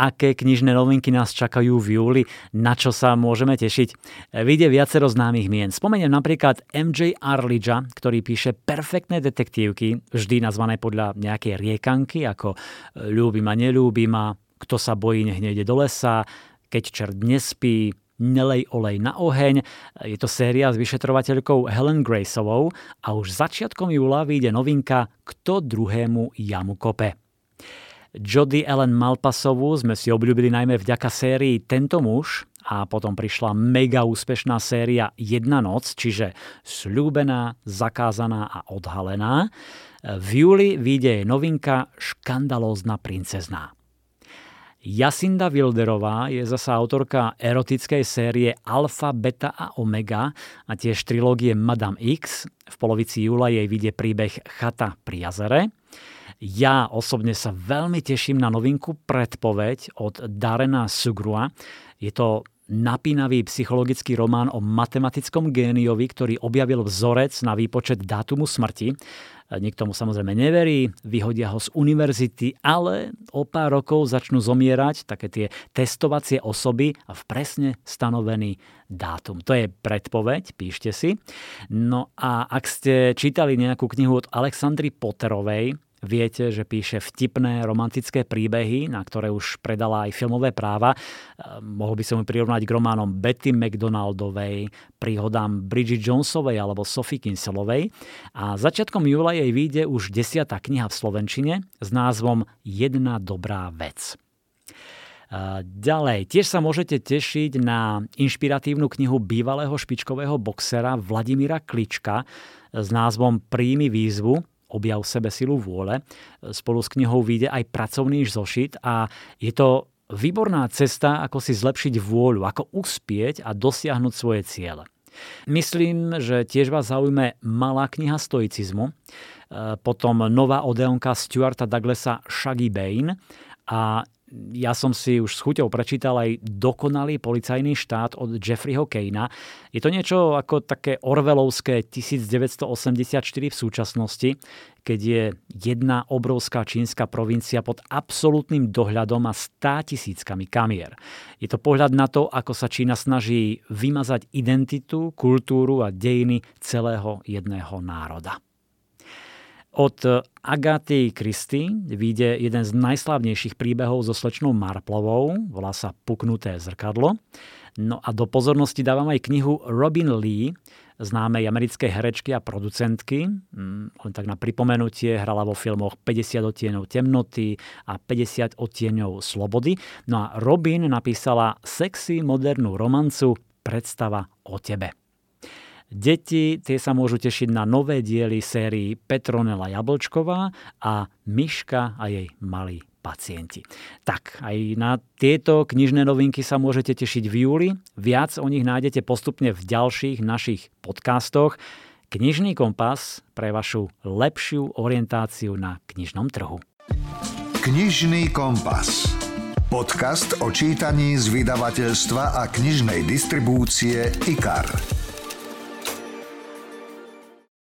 aké knižné novinky nás čakajú v júli, na čo sa môžeme tešiť. Vyjde viacero známych mien. Spomeniem napríklad MJ Arlidža, ktorý píše perfektné detektívky, vždy nazvané podľa nejakej riekanky, ako Ľúbi ma, nelúbi ma, Kto sa bojí, nech nejde do lesa, Keď čert nespí, Nelej olej na oheň. Je to séria s vyšetrovateľkou Helen Graceovou a už začiatkom júla vyjde novinka Kto druhému jamu kope. Jody Ellen Malpasovú sme si obľúbili najmä vďaka sérii Tento muž a potom prišla mega úspešná séria Jedna noc, čiže Sľúbená, zakázaná a odhalená. V júli vyjde novinka Škandalózna princezná. Jasinda Wilderová je zasa autorka erotickej série Alfa, Beta a Omega a tiež trilógie Madame X. V polovici júla jej vyjde príbeh Chata pri jazere. Ja osobne sa veľmi teším na novinku Predpoveď od Darena Sugrua. Je to napínavý psychologický román o matematickom géniovi, ktorý objavil vzorec na výpočet dátumu smrti. Nikto mu samozrejme neverí, vyhodia ho z univerzity, ale o pár rokov začnú zomierať také tie testovacie osoby a v presne stanovený dátum. To je predpoveď, píšte si. No a ak ste čítali nejakú knihu od Alexandry Potterovej, Viete, že píše vtipné romantické príbehy, na ktoré už predala aj filmové práva. E, mohol by som ju prirovnať k románom Betty McDonaldovej, príhodám Bridget Jonesovej alebo Sophie Kinselovej. A začiatkom júla jej vyjde už desiatá kniha v Slovenčine s názvom Jedna dobrá vec. E, ďalej, tiež sa môžete tešiť na inšpiratívnu knihu bývalého špičkového boxera Vladimíra Klička s názvom Príjmi výzvu, objav sebe silu vôle. Spolu s knihou vyjde aj pracovný zošit a je to výborná cesta, ako si zlepšiť vôľu, ako uspieť a dosiahnuť svoje ciele. Myslím, že tiež vás zaujme malá kniha stoicizmu, potom nová odeonka Stuarta Douglasa Shaggy Bane a ja som si už s chuťou prečítal aj Dokonalý policajný štát od Jeffreyho Kejna. Je to niečo ako také orvelovské 1984 v súčasnosti, keď je jedna obrovská čínska provincia pod absolútnym dohľadom a stá tisíckami kamier. Je to pohľad na to, ako sa Čína snaží vymazať identitu, kultúru a dejiny celého jedného národa. Od Agaty Kristy vyjde jeden z najslavnejších príbehov so slečnou Marplovou, volá sa Puknuté zrkadlo. No a do pozornosti dávam aj knihu Robin Lee, známej americkej herečky a producentky. Mm, len tak na pripomenutie, hrala vo filmoch 50 odtieňov temnoty a 50 odtieňov slobody. No a Robin napísala sexy modernú romancu Predstava o tebe. Deti tie sa môžu tešiť na nové diely sérii Petronela Jablčková a Myška a jej malí pacienti. Tak, aj na tieto knižné novinky sa môžete tešiť v júli. Viac o nich nájdete postupne v ďalších našich podcastoch. Knižný kompas pre vašu lepšiu orientáciu na knižnom trhu. Knižný kompas. Podcast o čítaní z vydavateľstva a knižnej distribúcie IKAR.